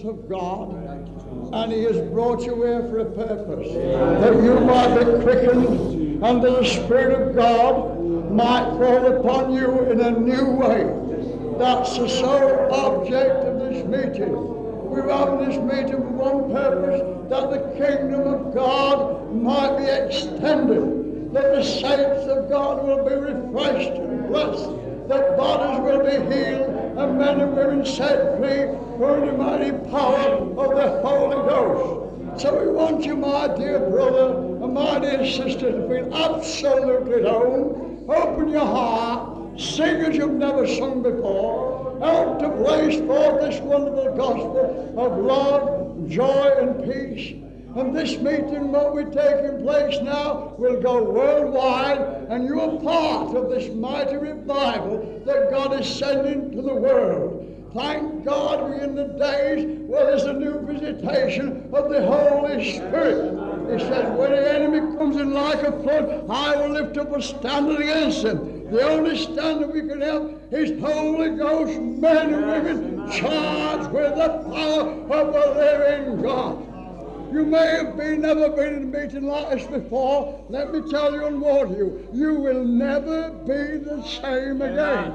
presence of God, and He has brought you here for a purpose that you might be quickened, and that the Spirit of God might fall upon you in a new way. That's the sole object of this meeting. We're having this meeting for one purpose that the kingdom of God might be extended, that the saints of God will be refreshed and blessed that bodies will be healed and men and women set free through the mighty power of the Holy Ghost. So we want you, my dear brother and my dear sister, to feel absolutely at home. Open your heart, sing as you've never sung before, help to blaze forth this wonderful gospel of love, joy, and peace. And this meeting will be taking place now will go worldwide, and you're part of this mighty revival that God is sending to the world. Thank God we're in the days where there's a new visitation of the Holy Spirit. He says, when the enemy comes in like a flood, I will lift up a standard against him. The only standard we can have is Holy Ghost, men and women charged with the power of the living God. You may have been, never been in a meeting like this before. Let me tell you and warn you, you will never be the same again.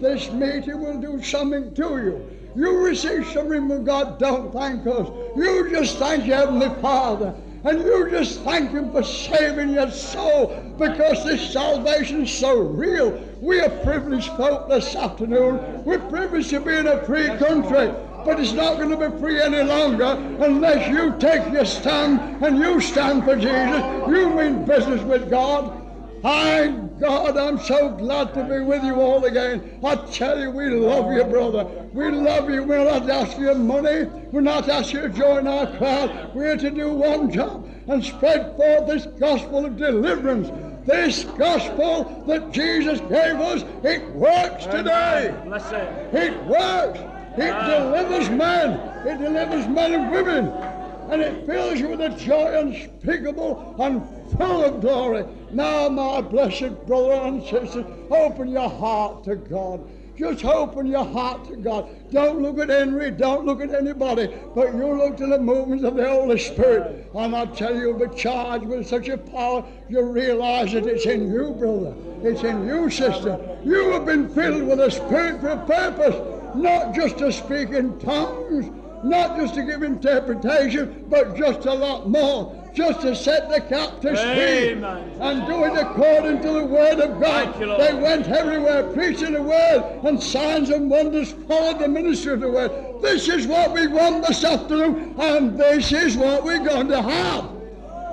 This meeting will do something to you. You receive something from God, don't thank us. You just thank your Heavenly Father. And you just thank Him for saving your soul because this salvation is so real. We are privileged folk this afternoon. We're privileged to be in a free country. But it's not going to be free any longer unless you take your stand and you stand for Jesus. You mean business with God. I, God, I'm so glad to be with you all again. I tell you, we love you, brother. We love you. We're not asking you money. We're not asking you to join our crowd. We're to do one job and spread forth this gospel of deliverance. This gospel that Jesus gave us, it works today. Bless it. It works. It ah. delivers men. It delivers men and women. And it fills you with a joy unspeakable and full of glory. Now, my blessed brother and sister, open your heart to God. Just open your heart to God. Don't look at Henry, don't look at anybody, but you look to the movements of the Holy Spirit. And I tell you, you'll be charged with such a power, you realize that it's in you, brother. It's in you, sister. You have been filled with the Spirit for a purpose, not just to speak in tongues, not just to give interpretation, but just a lot more. just to set the captives free and do it according to the word of God. You, They went everywhere preaching the word, and signs and wonders followed the ministry of the word. This is what we want this afternoon, and this is what we're going to have.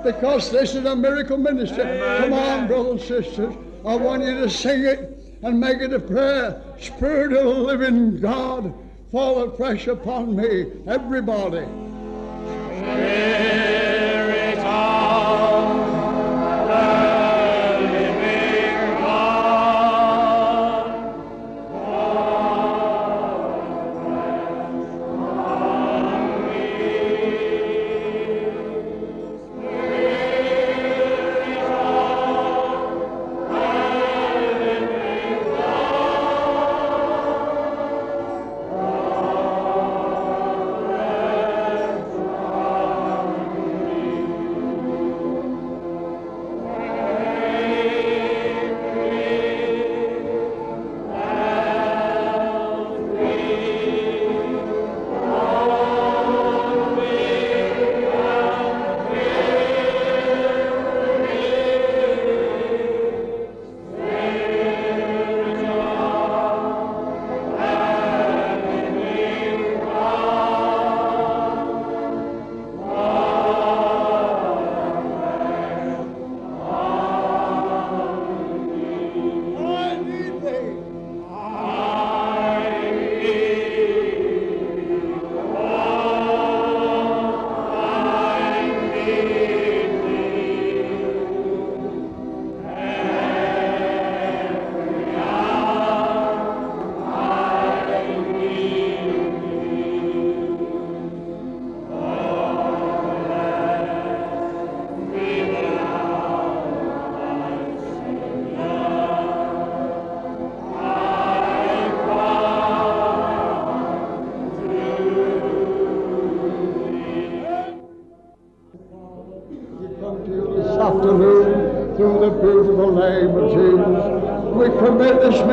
Because this is a miracle ministry. Come on, brothers and sisters. I want you to sing it and make it a prayer. Spirit of the living God, fall afresh upon me. Everybody. Spirit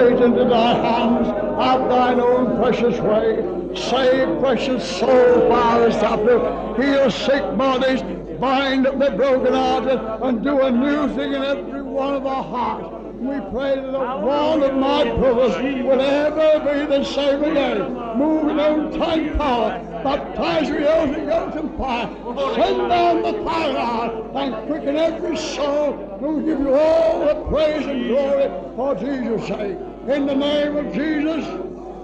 commit this meeting to thy hands. Have thine own precious way. Save precious souls, Father, afternoon. Heal sick bodies. Bind the brokenhearted and do a new thing in every one of our hearts. We pray that the one of my brothers will ever be the same again. Move in own time power. Baptize with oath and and fire. Send down the fire and quicken every soul. We'll give you all the praise and glory for Jesus' sake. In the name of Jesus,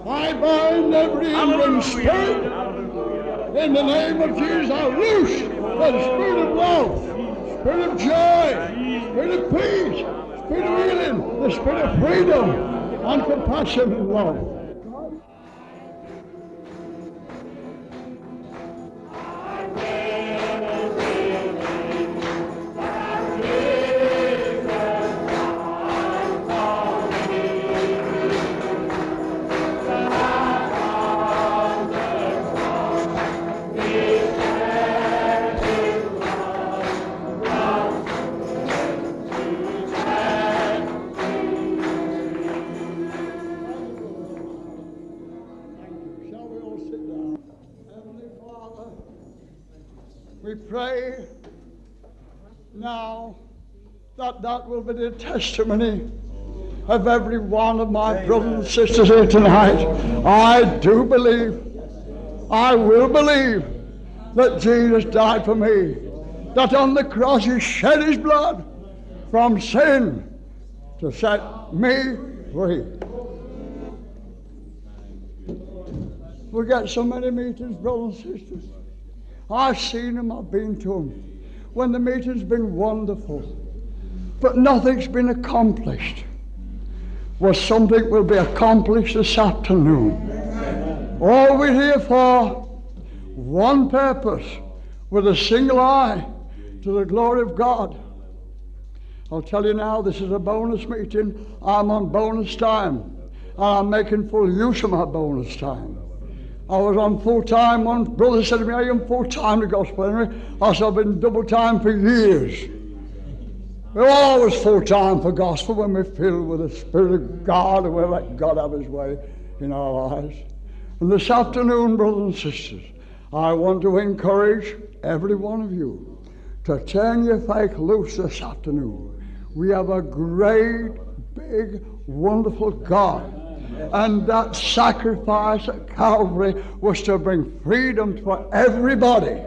I bind every hindering spirit. In the name of Jesus, I loose the spirit of love, spirit of joy, spirit of peace, spirit of healing, the spirit of freedom and compassion and love. That that will be the testimony of every one of my brothers and sisters here tonight. I do believe, I will believe that Jesus died for me, that on the cross he shed his blood from sin to set me free. We get so many meetings, brothers and sisters. I've seen them, I've been to them. When the meeting's been wonderful, but nothing's been accomplished. Well, something will be accomplished this afternoon. All we're here for, one purpose, with a single eye to the glory of God. I'll tell you now, this is a bonus meeting. I'm on bonus time, and I'm making full use of my bonus time. I was on full time. One brother said to me, Are you on full time to gospel? I said, I've been double time for years. We're always full time for gospel when we're filled with the Spirit of God and we let God have His way in our lives. And this afternoon, brothers and sisters, I want to encourage every one of you to turn your faith loose this afternoon. We have a great, big, wonderful God. And that sacrifice at Calvary was to bring freedom for everybody.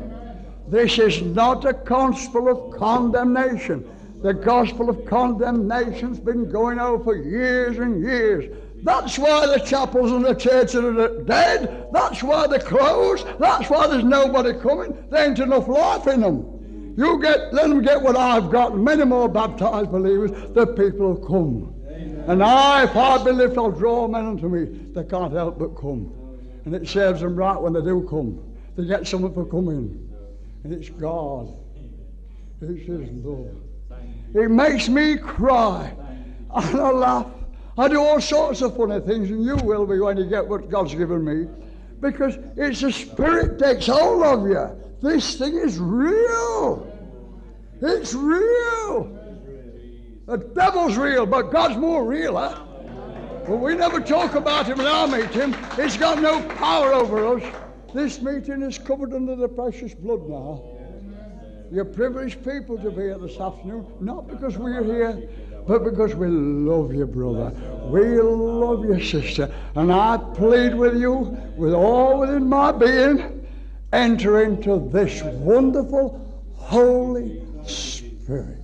This is not a gospel of condemnation. The gospel of condemnation's been going on for years and years. That's why the chapels and the churches are dead. That's why they're closed. That's why there's nobody coming. There ain't enough life in them. You get, let them get what I've got, many more baptized believers, the people will come. And I, if I be lifted, I'll draw men unto me. They can't help but come. And it serves them right when they do come. They get something for coming. And it's God. It's His love. It makes me cry. And I laugh. I do all sorts of funny things, and you will be when you get what God's given me. Because it's the Spirit takes hold of you. This thing is real. It's real. The devil's real, but God's more real, huh? But we never talk about him in our meeting. He's got no power over us. This meeting is covered under the precious blood now. You're privileged people to be here this afternoon, not because we're here, but because we love you, brother. We love you, sister. And I plead with you, with all within my being, enter into this wonderful Holy Spirit.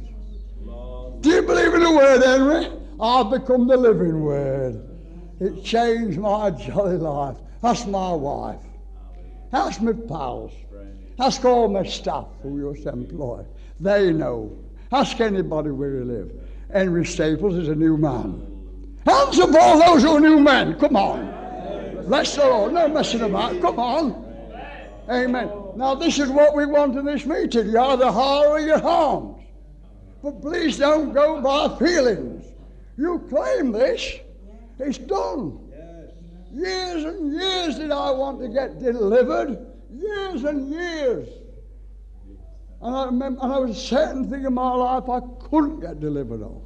Do you believe in the word, Henry? I've become the living word. It changed my jolly life. That's my wife. That's my pals. Ask all my staff who you employ. They know. Ask anybody where he live. Henry Staples is a new man. Hands up all those who are new men. Come on. Bless the Lord. No messing about. Come on. Amen. Now this is what we want in this meeting. You're either heart or your harms. But please don't go by feelings. You claim this. It's done. Years and years did I want to get delivered. Years and years. And I remember, and I was a certain thing in my life I couldn't get delivered of.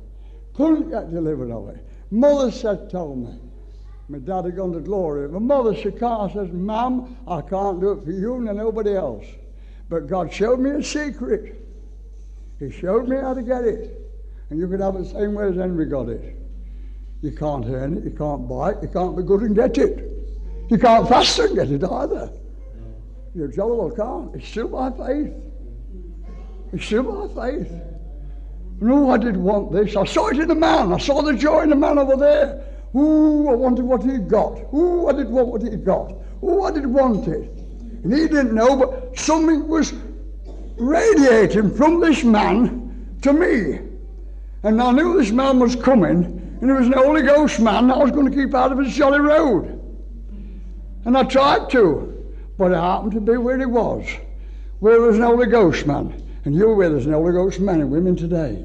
Couldn't get delivered of it. Mother said, told me. My dad had gone to glory. My mother, she can't. Says, Mum, I can't do it for you nor nobody else. But God showed me a secret. He showed me how to get it. And you could have it the same way as Henry got it. You can't earn it, you can't buy it, you can't be good and get it. You can't fast and get it either. You jolly well can't. It's still by faith. It's still by faith. No, I didn't want this. I saw it in the man. I saw the joy in the man over there. Ooh, I wanted what he got. Ooh, I didn't want what he got. Ooh, I didn't want it. And he didn't know, but something was radiating from this man to me. And I knew this man was coming, and he was an Holy Ghost man. I was going to keep out of his jolly road. And I tried to, but I happened to be where he was, where there was an Holy Ghost man. And you're where there's an Holy Ghost men and women today.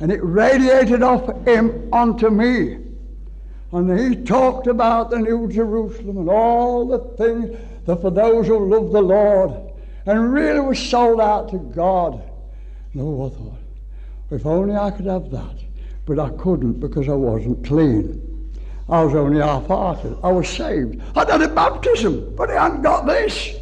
And it radiated off him onto me. And he talked about the New Jerusalem and all the things that for those who love the Lord and really was sold out to God. No, I thought, if only I could have that. But I couldn't because I wasn't clean. I was only half-hearted. I was saved. I'd had a baptism, but I hadn't got this.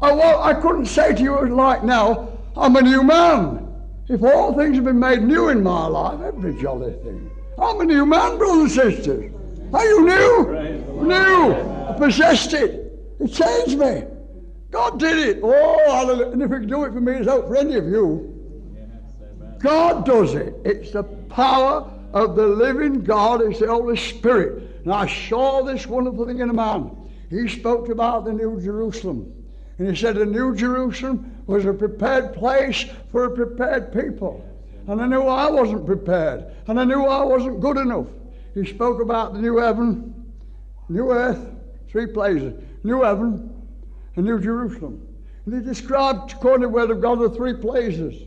I, well, I couldn't say to you like now, I'm a new man. If all things have been made new in my life, every jolly thing. I'm a new man, brothers and sisters. Are you new? New. I possessed it. It changed me. God did it. Oh, hallelujah. And if He can do it for me, it's out for any of you. God does it. It's the power of the living God. is the Holy Spirit. And I saw this wonderful thing in a man. He spoke about the New Jerusalem. And he said the New Jerusalem was a prepared place for a prepared people. And I knew I wasn't prepared. And I knew I wasn't good enough. He spoke about the new heaven, new earth, three places. New heaven and New Jerusalem. And he described, according to the word of God, the three places.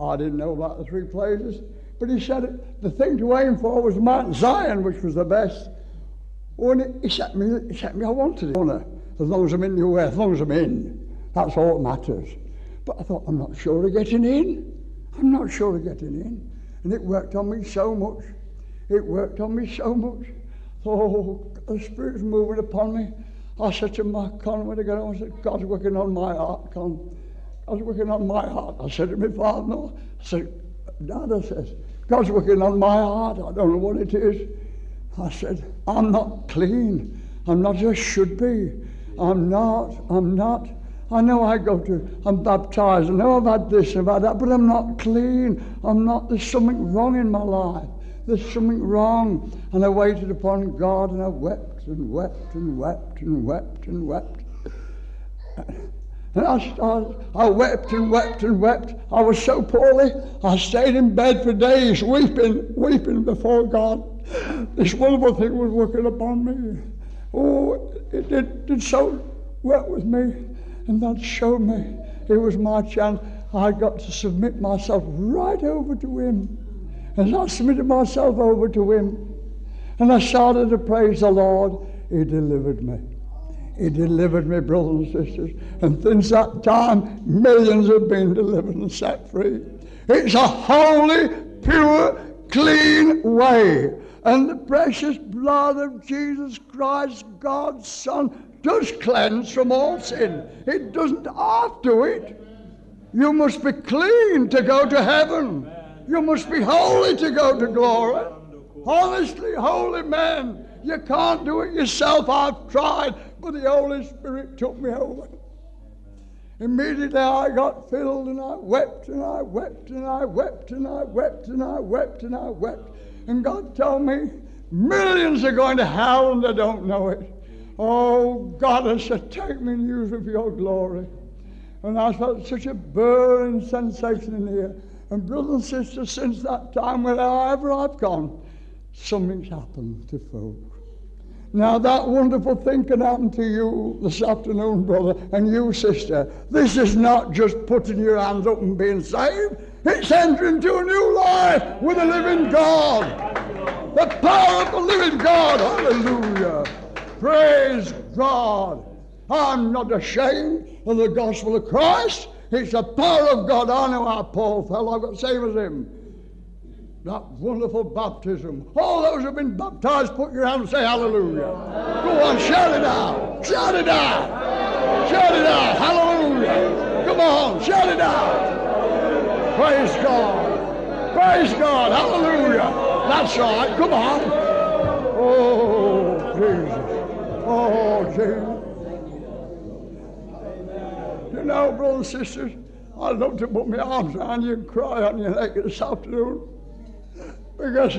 I didn't know about the three places. But he said the thing to aim for was Mount Zion, which was the best. And he set me, he set me, I wanted it. As long as I'm in New Earth, as long as I'm in. That's all that matters. But I thought, I'm not sure of getting in. I'm not sure of getting in. And it worked on me so much. It worked on me so much. Oh, the Spirit's moving upon me. I said to my Con when I got I said, God's working on my heart, Con. God's working on my heart. I said to my father, no. I said, Dad, I says, God's working on my heart. I don't know what it is. I said, I'm not clean. I'm not as I should be. I'm not. I'm not. I know I go to, I'm baptized. I know I've had this and I've had that, but I'm not clean. I'm not, there's something wrong in my life. There's something wrong. And I waited upon God and I wept and wept and wept and wept and wept. And I, started, I wept and wept and wept. I was so poorly. I stayed in bed for days, weeping, weeping before God. This wonderful thing was working upon me. Oh, it did, did so well with me. And that showed me it was my chance. I got to submit myself right over to Him. And I submitted myself over to Him. And I started to praise the Lord. He delivered me. He delivered me, brothers and sisters. And since that time, millions have been delivered and set free. It's a holy, pure, clean way. And the precious blood of Jesus Christ, God's Son, does cleanse from all sin. It doesn't add to it. You must be clean to go to heaven. You must be holy to go to glory. Honestly, holy man. You can't do it yourself. I've tried, but the Holy Spirit took me over. Immediately I got filled and I wept and I wept and I wept and I wept and I wept and I wept. And God told me millions are going to hell and they don't know it. Oh, God, I said, take me and use of your glory. And I felt such a burning sensation in here. And brothers and sisters, since that time, wherever I've gone, something's happened to folk. Now, that wonderful thing can happen to you this afternoon, brother, and you, sister. This is not just putting your hands up and being saved, it's entering into a new life with a living God. The power of the living God. Hallelujah. Praise God. I'm not ashamed of the gospel of Christ. It's the power of God. I know how Paul felt. I've got same as him. That wonderful baptism. All those who've been baptized, put your hand and say hallelujah. Go on, shout it out. Shout it out. Shout it out. Hallelujah. Come on, shout it out. Praise God. Praise God. Hallelujah. That's right. Come on. Oh, Jesus. Oh, Jesus. You know, brothers and sisters, I'd love to put my arms around you and cry on your neck this afternoon. Because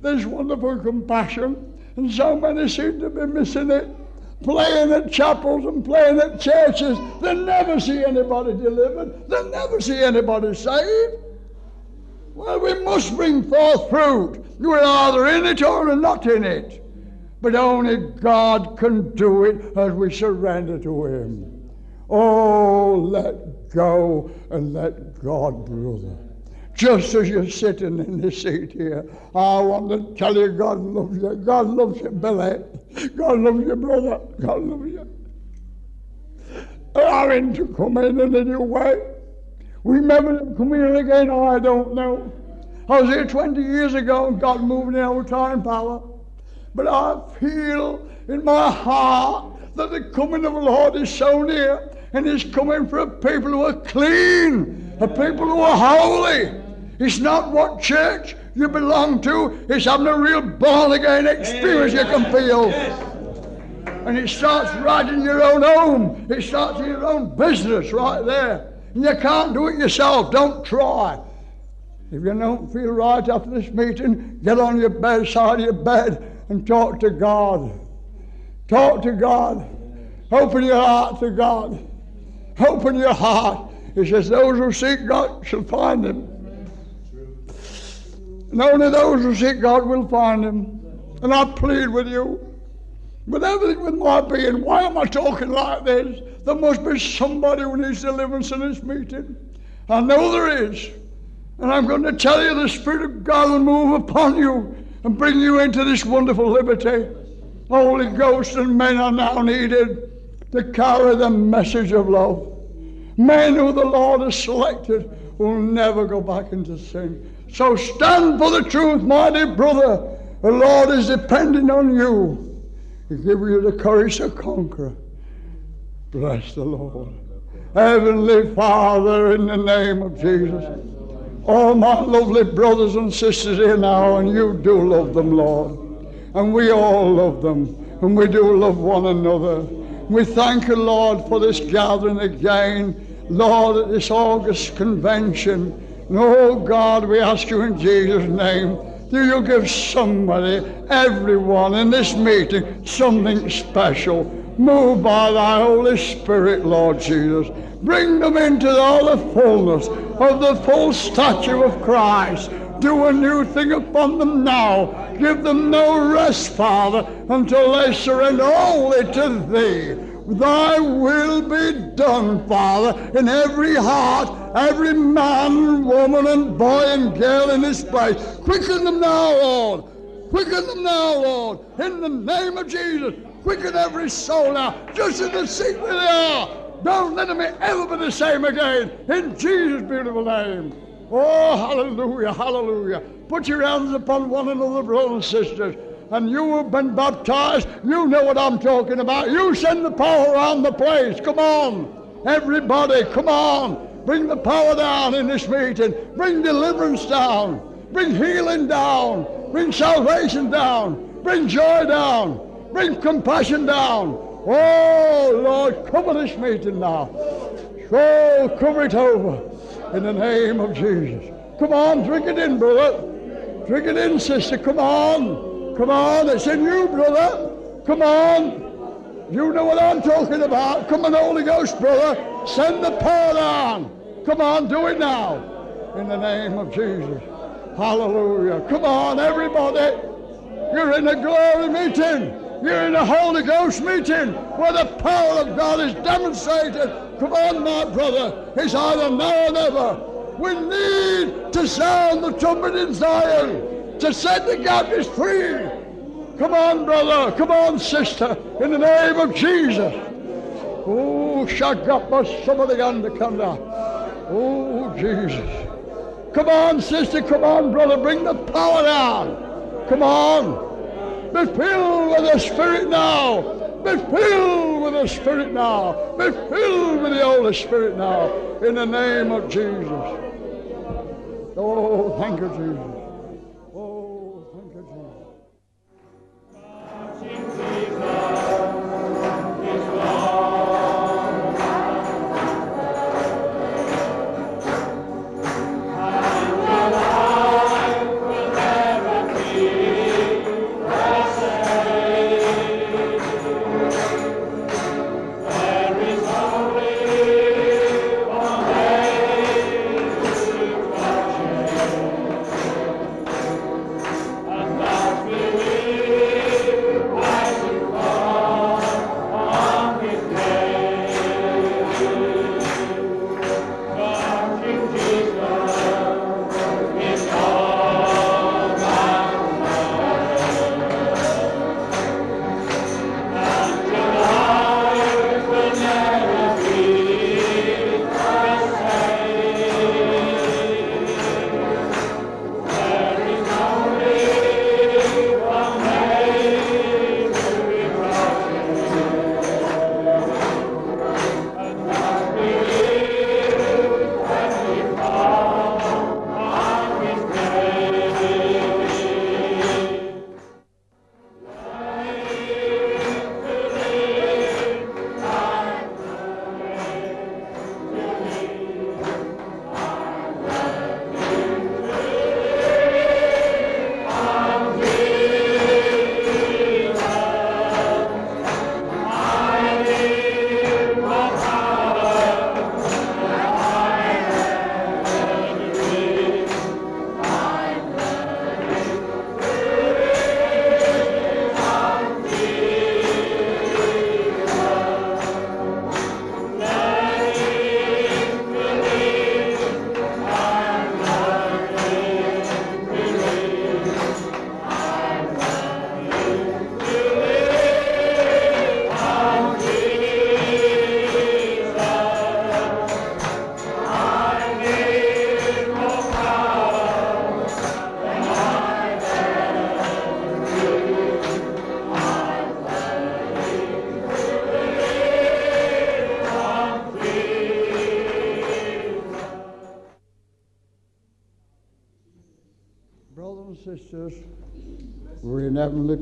there's wonderful compassion, and so many seem to be missing it. Playing at chapels and playing at churches, they never see anybody delivered, they never see anybody saved. Well, we must bring forth fruit. We're either in it or we're not in it. But only God can do it as we surrender to Him. Oh, let go and let God, brother. Just as you're sitting in the seat here, I want to tell you God loves you. God loves you, Billy. God loves you, brother. God loves you. Having to come in in a new way. We never come here again, I don't know. I was here 20 years ago and God moved in our time power. But I feel in my heart that the coming of the Lord is so near and it's coming a people who are clean, a people who are holy. It's not what church you belong to, it's having a real born again experience you can feel. And it starts right in your own home, it starts in your own business right there. And you can't do it yourself, don't try. If you don't feel right after this meeting, get on your bed, side of your bed, and talk to God. Talk to God. Open your heart to God. Open your heart. He says, Those who seek God shall find him. And only those who seek God will find him. And I plead with you, with everything with my being, why am I talking like this? There must be somebody who needs deliverance in this meeting. I know there is. And I'm going to tell you the Spirit of God will move upon you and bring you into this wonderful liberty. Holy Ghost and men are now needed to carry the message of love. Men who the Lord has selected will never go back into sin. So stand for the truth, my dear brother. The Lord is depending on you to give you the courage to conquer. Bless the Lord. Heavenly Father, in the name of Jesus. All my lovely brothers and sisters here now, and you do love them, Lord. And we all love them, and we do love one another. We thank you, Lord, for this gathering again, Lord, at this August convention. And oh God, we ask you in Jesus' name, do you give somebody, everyone in this meeting, something special? Move by thy Holy Spirit, Lord Jesus. Bring them into all the fullness of the full stature of Christ. Do a new thing upon them now. Give them no rest, Father, until they surrender wholly to Thee. Thy will be done, Father, in every heart, every man, woman, and boy and girl in this place. Quicken them now, Lord. Quicken them now, Lord, in the name of Jesus. Quicken every soul now, just in the seat where they are. Don't let them ever be the same again. In Jesus' beautiful name. Oh, hallelujah, hallelujah. Put your hands upon one another, brothers and sisters. And you have been baptized. You know what I'm talking about. You send the power around the place. Come on. Everybody, come on. Bring the power down in this meeting. Bring deliverance down. Bring healing down. Bring salvation down. Bring joy down. Bring compassion down. Oh, Lord, cover this meeting now. Oh, cover it over in the name of Jesus. Come on, drink it in, brother. Drink it in, sister. Come on. Come on. It's in you, brother. Come on. You know what I'm talking about. Come on, Holy Ghost, brother. Send the power on. Come on, do it now. In the name of Jesus. Hallelujah. Come on, everybody. You're in a glory meeting. You're in a Holy Ghost meeting where the power of God is demonstrated. Come on, my brother. It's either now or never. We need to sound the trumpet in Zion to set the captives free. Come on, brother. Come on, sister. In the name of Jesus. Oh, Shagapa Samadagandakanda. Oh, Jesus. Come on, sister. Come on, brother. Bring the power down. Come on. Be filled with the Spirit now. Be filled with the Spirit now. Be filled with the Holy Spirit now. In the name of Jesus. Oh, thank you, Jesus.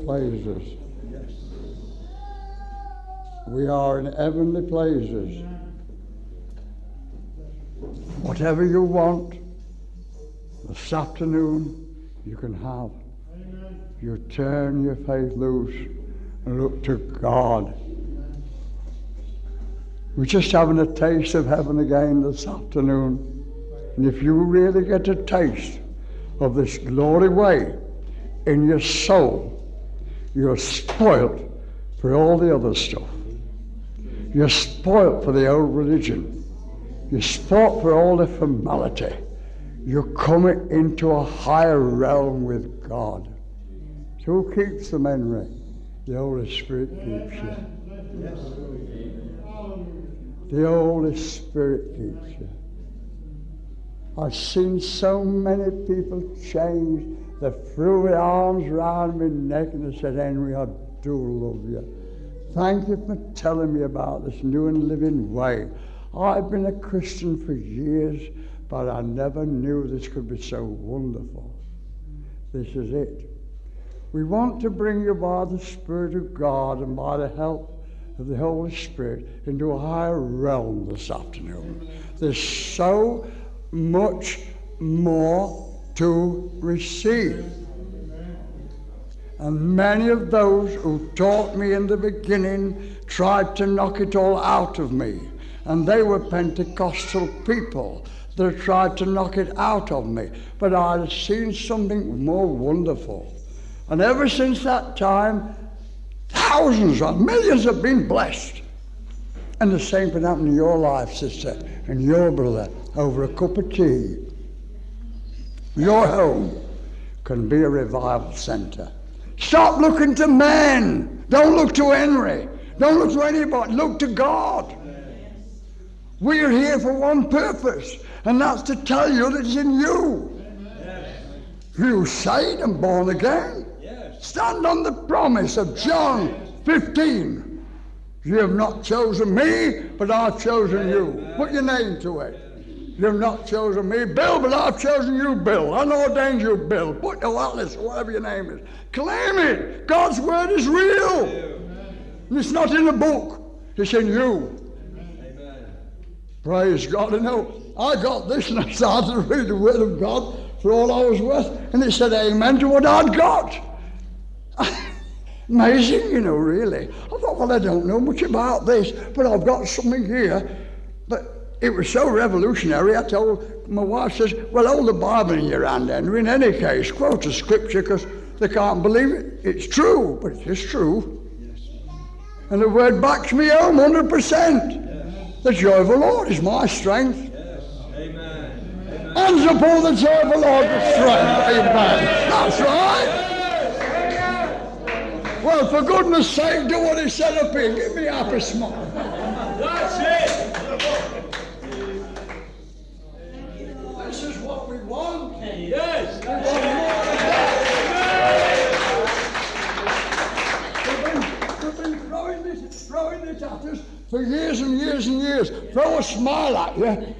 Places. We are in heavenly places. Whatever you want this afternoon, you can have. You turn your faith loose and look to God. We're just having a taste of heaven again this afternoon. And if you really get a taste of this glory way in your soul, you're spoilt for all the other stuff. You're spoilt for the old religion. You're spoilt for all the formality. You're coming into a higher realm with God. So who keeps them, Henry? The Holy Spirit keeps you. The Holy Spirit keeps you. I've seen so many people change. They threw their arms round my neck and said, Henry, I do love you. Thank you for telling me about this new and living way. I've been a Christian for years, but I never knew this could be so wonderful. This is it. We want to bring you by the Spirit of God and by the help of the Holy Spirit into a higher realm this afternoon. There's so much more to receive. And many of those who taught me in the beginning tried to knock it all out of me. And they were Pentecostal people that tried to knock it out of me. But I had seen something more wonderful. And ever since that time, thousands or millions have been blessed. And the same can happen in your life, sister, and your brother, over a cup of tea. Your home can be a revival center. Stop looking to men. Don't look to Henry. Don't look to anybody. Look to God. We're here for one purpose, and that's to tell you that it's in you. You saved and born again. Stand on the promise of John 15. You have not chosen me, but I've chosen you. Put your name to it. Have not chosen me, Bill, but I've chosen you, Bill. Unordained you, Bill. Put your Wallace, whatever your name is. Claim it. God's word is real. And it's not in the book. It's in you. Praise God. You know, I got this and I started to read the word of God for all I was worth. And it said amen to what I'd got. Amazing, you know, really. I thought, well, I don't know much about this, but I've got something here. It was so revolutionary, I told my wife, says, well, hold the Bible in your hand, Henry. In any case, quote a scripture because they can't believe it. It's true, but it is true. And the word backs me home 100%. The joy of the Lord is my strength. Hands up all the joy of the Lord with strength. Amen. That's right. Well, for goodness sake, do what he said up here. Give me a happy smile. That's it. For years and years and years. Throw a smile at you.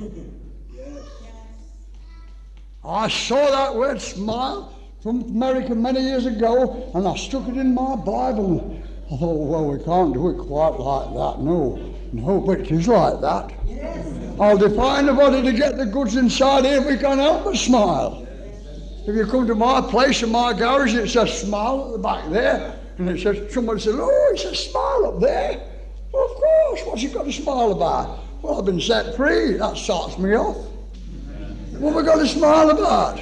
I saw that word smile from America many years ago, and I stuck it in my Bible. I thought, well, we can't do it quite like that. No, no, but it is like that. I'll defy anybody to get the goods inside here we can't help but smile. If you come to my place in my garage, it says smile at the back there. And it says, somebody says, oh, it says smile up there. Well, of course, what's he got to smile about? Well, I've been set free. That starts me off. What have we got to smile about?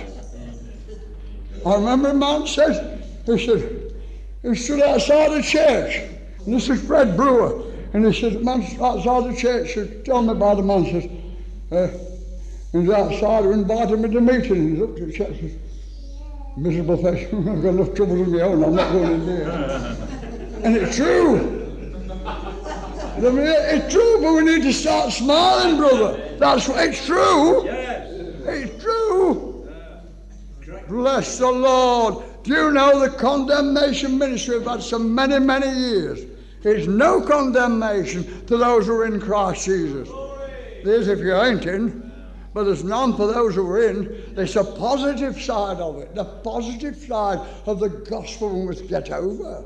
I remember a man said, he said, he stood outside the church. And this is Fred Brewer. And he said, the man outside the church said, tell me about the man. says, uh, he's outside, we invited him to the meeting. He looked at the church and says, miserable face, I've got enough troubles of my own, I'm not going in there. and it's true. It's true, but we need to start smiling, brother. That's what it's true. It's true. Bless the Lord. Do you know the condemnation ministry we've had so many, many years? It's no condemnation to those who are in Christ Jesus. There's if you ain't in. but there's none for those who are in. There's a positive side of it. The positive side of the gospel we must get over.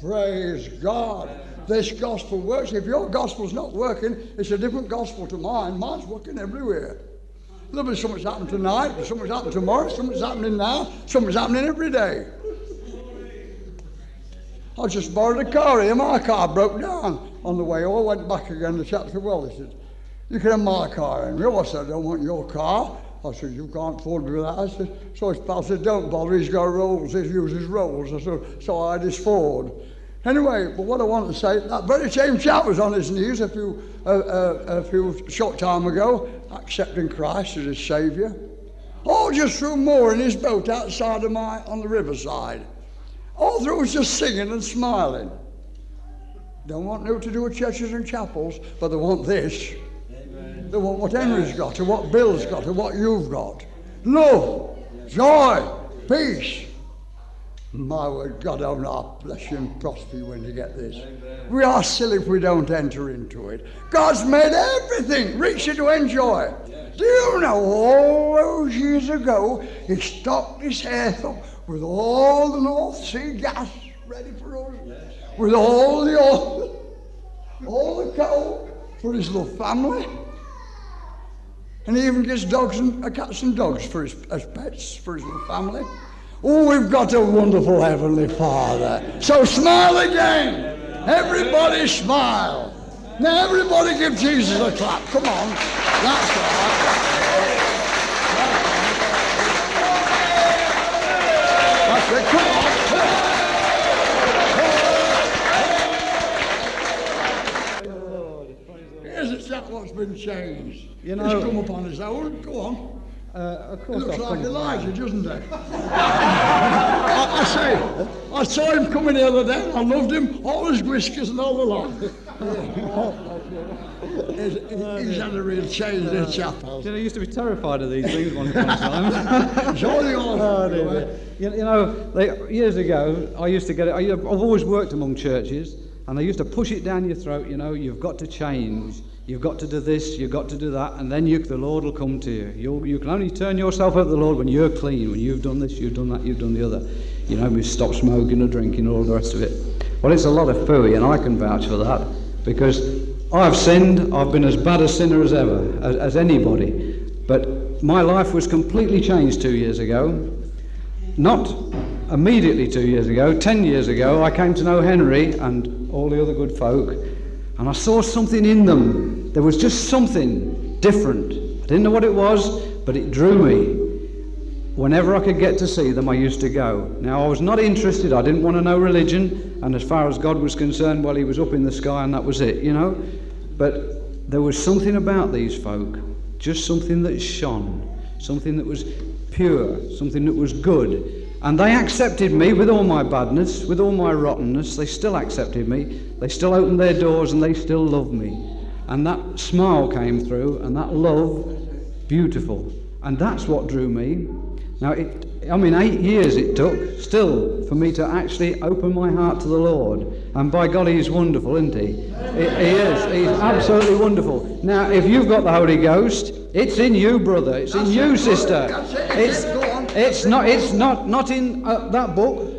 Praise God. This gospel works. If your gospel's not working, it's a different gospel to mine. Mine's working everywhere. There'll be something's happening tonight, something's happening tomorrow, something's happening now, something's happening every day. I just borrowed a car here. My car broke down on the way. I went back again. The chap said, Well, he said, You can have my car, Henry. I said, I don't want your car. I said, You can't afford to do that. I said, So his pal said, Don't bother. He's got rolls. He uses rolls. I said, So I had his Ford. Anyway, but what I wanted to say, that very same chap was on his knees a few, uh, uh, a few short time ago, accepting Christ as his Saviour. All just through mooring his boat outside of my, on the riverside. All through was just singing and smiling. Don't want no to do with churches and chapels, but they want this. Amen. They want what Henry's got, and what Bill's got, and what you've got. Love, joy, peace, my word, God, oh not bless you and prosper you when you get this. Amen. We are silly if we don't enter into it. God's made everything rich to enjoy. Yes. Do you know all those years ago, he stocked his up with all the North Sea gas ready for us, yes. with all the oil, all the coal for his little family. And he even gets dogs and uh, cats and dogs for his as pets for his little family. Oh, we've got a wonderful Heavenly Father. So smile again. Everybody smile. Now, everybody give Jesus a clap. Come on. That's right. That's it. Come on. Here's a what's been changed. You know, He's come upon his own. Go on. Uh, of course, it looks like Elijah, doesn't it? I, I, say, I saw him coming the other day. I loved him, all his whiskers and all the lot. he's, he's had a real change in the chapel. You know, I used to be terrified of these things one time. it's all the oh, you, you know, they, years ago, I used to get it. I, I've always worked among churches, and they used to push it down your throat. You know, you've got to change. You've got to do this, you've got to do that, and then you, the Lord will come to you. you you can only turn yourself over to the Lord when you're clean, when you've done this, you've done that, you've done the other. You know, we stop smoking or drinking, all the rest of it. Well, it's a lot of fooey, and I can vouch for that because I've sinned. I've been as bad a sinner as ever, as, as anybody. But my life was completely changed two years ago. Not immediately two years ago, ten years ago, I came to know Henry and all the other good folk, and I saw something in them there was just something different. I didn't know what it was, but it drew me. Whenever I could get to see them, I used to go. Now, I was not interested, I didn't want to know religion, and as far as God was concerned, well, He was up in the sky and that was it, you know. But there was something about these folk, just something that shone, something that was pure, something that was good. And they accepted me with all my badness, with all my rottenness. They still accepted me. They still opened their doors and they still loved me. And that smile came through, and that love, beautiful. And that's what drew me. Now, it, I mean, eight years it took still for me to actually open my heart to the Lord. And by God, He's wonderful, isn't He? He, he is. He's absolutely wonderful. Now, if you've got the Holy Ghost, it's in you, brother. It's in you, sister. It's, it's not. It's not. Not in uh, that book,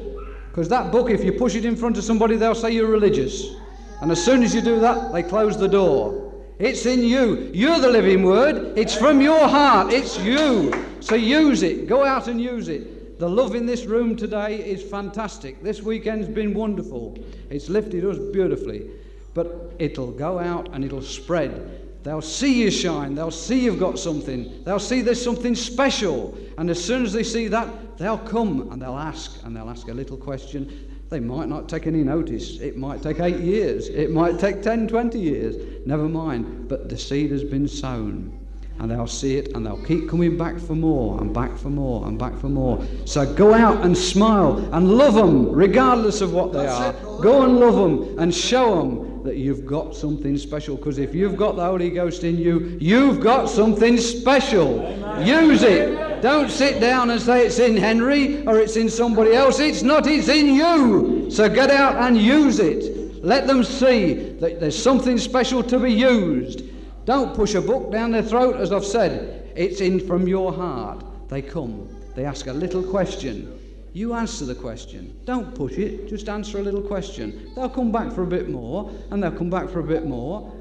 because that book, if you push it in front of somebody, they'll say you're religious. And as soon as you do that, they close the door. It's in you. You're the living word. It's from your heart. It's you. So use it. Go out and use it. The love in this room today is fantastic. This weekend's been wonderful. It's lifted us beautifully. But it'll go out and it'll spread. They'll see you shine. They'll see you've got something. They'll see there's something special. And as soon as they see that, they'll come and they'll ask. And they'll ask a little question. They might not take any notice. It might take eight years. It might take 10, 20 years. Never mind. But the seed has been sown. And they'll see it and they'll keep coming back for more and back for more and back for more. So go out and smile and love them regardless of what they are. Go and love them and show them that you've got something special. Because if you've got the Holy Ghost in you, you've got something special. Use it. Don't sit down and say it's in Henry or it's in somebody else. It's not, it's in you. So get out and use it. Let them see that there's something special to be used. Don't push a book down their throat, as I've said. It's in from your heart. They come. They ask a little question. You answer the question. Don't push it, just answer a little question. They'll come back for a bit more, and they'll come back for a bit more.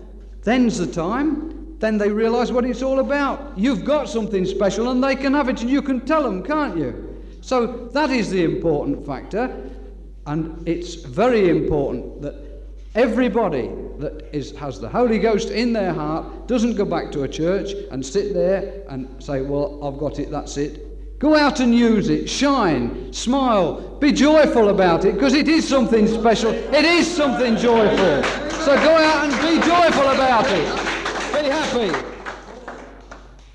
Then's the time. Then they realise what it's all about. You've got something special, and they can have it, and you can tell them, can't you? So that is the important factor, and it's very important that everybody that is, has the Holy Ghost in their heart doesn't go back to a church and sit there and say, Well, I've got it, that's it. Go out and use it. Shine. Smile. Be joyful about it because it is something special. It is something joyful. So go out and be joyful about it. Be happy.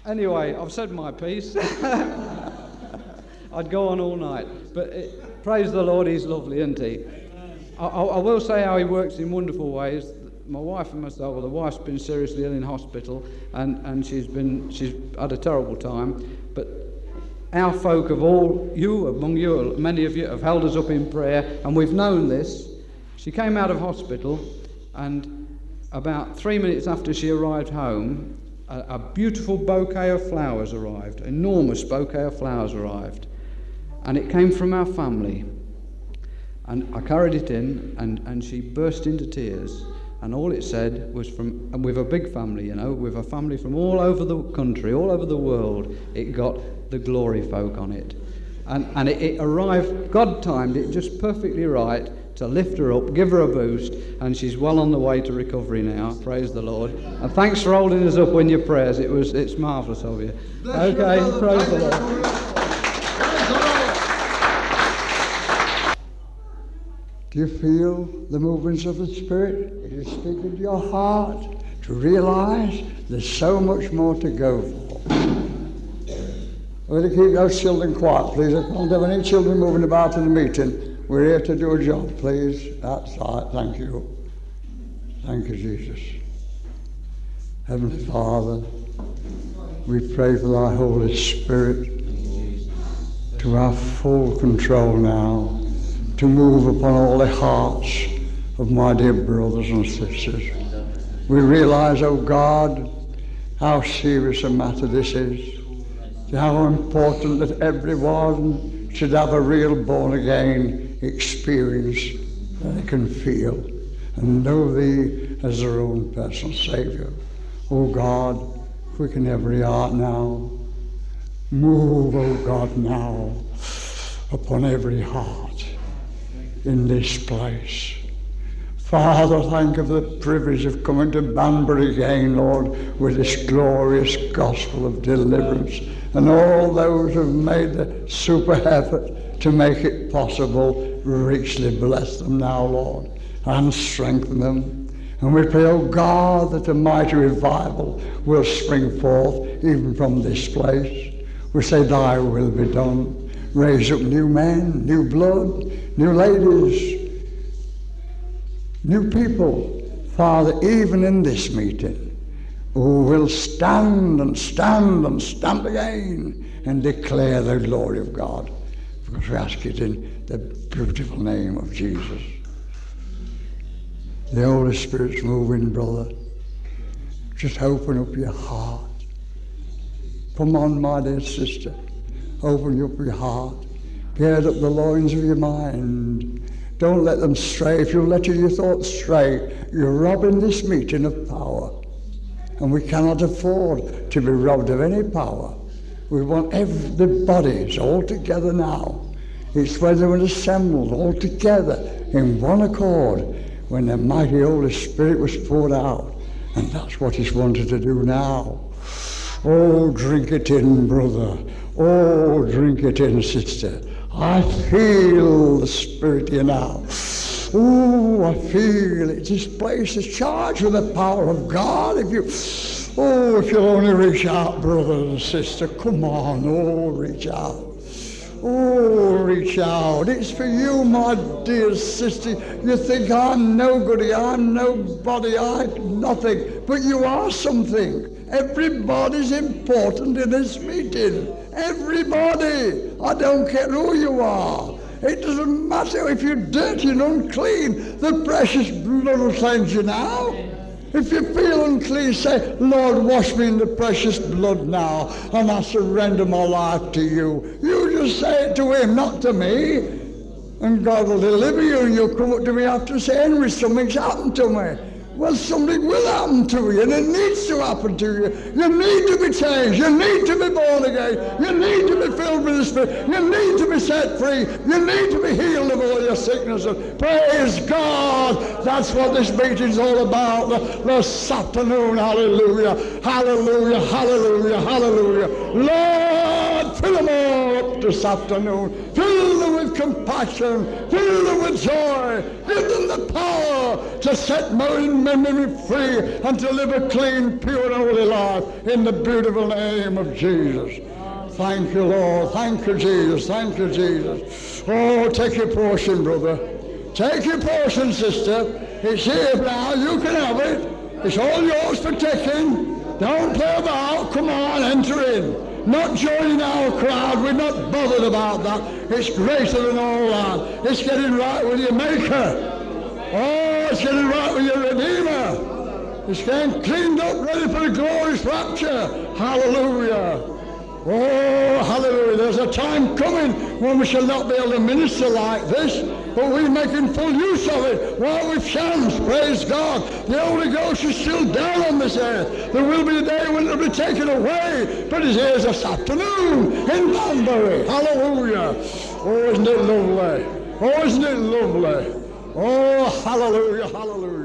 Anyway, I've said my piece. I'd go on all night. But it, praise the Lord, He's lovely, isn't He? I, I, will say how He works in wonderful ways. My wife and myself, well, the wife's been seriously ill in hospital and, and she's, been, she's had a terrible time. But our folk of all, you, among you, many of you have held us up in prayer, and we've known this. She came out of hospital, and about three minutes after she arrived home, a, a beautiful bouquet of flowers arrived, enormous bouquet of flowers arrived, and it came from our family. And I carried it in, and, and she burst into tears. And all it said was from, and with a big family, you know, with a family from all over the country, all over the world, it got the glory folk on it. And, and it, it arrived, God timed it just perfectly right to lift her up, give her a boost, and she's well on the way to recovery now. Praise the Lord. And thanks for holding us up in your prayers. It was it's marvellous of you. Bless okay, praise the Lord. Do you feel the movements of the Spirit? It is speaking to your heart to realize there's so much more to go for. We're going to keep those children quiet, please. I can't have any children moving about in the meeting. We're here to do a job, please. That's right. Thank you. Thank you, Jesus. Heavenly Father, we pray for thy Holy Spirit to have full control now, to move upon all the hearts of my dear brothers and sisters. We realize, oh God, how serious a matter this is, how important that everyone should have a real born again experience that they can feel and know Thee as their own personal Savior. Oh God, quicken every heart now. Move, oh God, now upon every heart in this place. Father, thank you for the privilege of coming to Banbury again, Lord, with this glorious gospel of deliverance. And all those who've made the super effort to make it possible, richly bless them now, Lord, and strengthen them. And we pray, oh God, that a mighty revival will spring forth even from this place. We say, Thy will be done. Raise up new men, new blood, new ladies, new people. Father, even in this meeting, who will stand and stand and stand again and declare the glory of God. Because we ask it in the beautiful name of Jesus. The Holy Spirit's moving, brother. Just open up your heart. Come on, my dear sister. Open up your heart. Gird up the loins of your mind. Don't let them stray. If you let your thoughts stray, you're robbing this meeting of power. And we cannot afford to be robbed of any power. We want everybody all together now. It's where they were assembled all together in one accord when the mighty Holy Spirit was poured out. And that's what He's wanted to do now. Oh, drink it in, brother. Oh, drink it in, sister. I feel the Spirit here now. Oh, I feel it. This place is charged with the power of God. If you, oh, if you'll only reach out, brother and sister, come on. Oh, reach out. Oh, reach out. It's for you, my dear sister. You think I'm nobody, I'm nobody, I'm nothing. But you are something. Everybody's important in this meeting. Everybody. I don't care who you are. It doesn't matter if you're dirty and unclean. The precious blood will cleanse you now. If you feel unclean, say, Lord, wash me in the precious blood now, and I surrender my life to you. You just say it to him, not to me. And God will deliver you, and you'll come up to me after saying, Henry, something's happened to me. Well, something will happen to you, and it needs to happen to you. You need to be changed. You need to be born again. You need to be filled with the Spirit. You need to be set free. You need to be healed of all your sicknesses. Praise God. That's what this meeting's all about this afternoon. Hallelujah. Hallelujah. Hallelujah. Hallelujah. Lord, fill them all up this afternoon. Fill them with compassion. Fill them with joy. Give them the power to set men men free and to live a clean, pure, and holy life in the beautiful name of Jesus. Thank you, Lord. Thank you, Jesus. Thank you, Jesus. Oh, take your portion, brother. Take your portion, sister. It's here now. You can have it. It's all yours for taking. Don't play about. Come on, enter in. Not joining our crowd. We're not bothered about that. It's greater than all that. It's getting right with your Maker. Oh, it's getting right with your Redeemer. It's getting cleaned up, ready for the glorious rapture. Hallelujah. Oh, hallelujah. There's a time coming when we shall not be able to minister like this, but we're making full use of it while we've chance. Praise God. The Holy Ghost is still down on this earth. There will be a day when it'll be taken away, but it is this afternoon in Banbury. Hallelujah. Oh, isn't it lovely? Oh, isn't it lovely? Oh, hallelujah, hallelujah.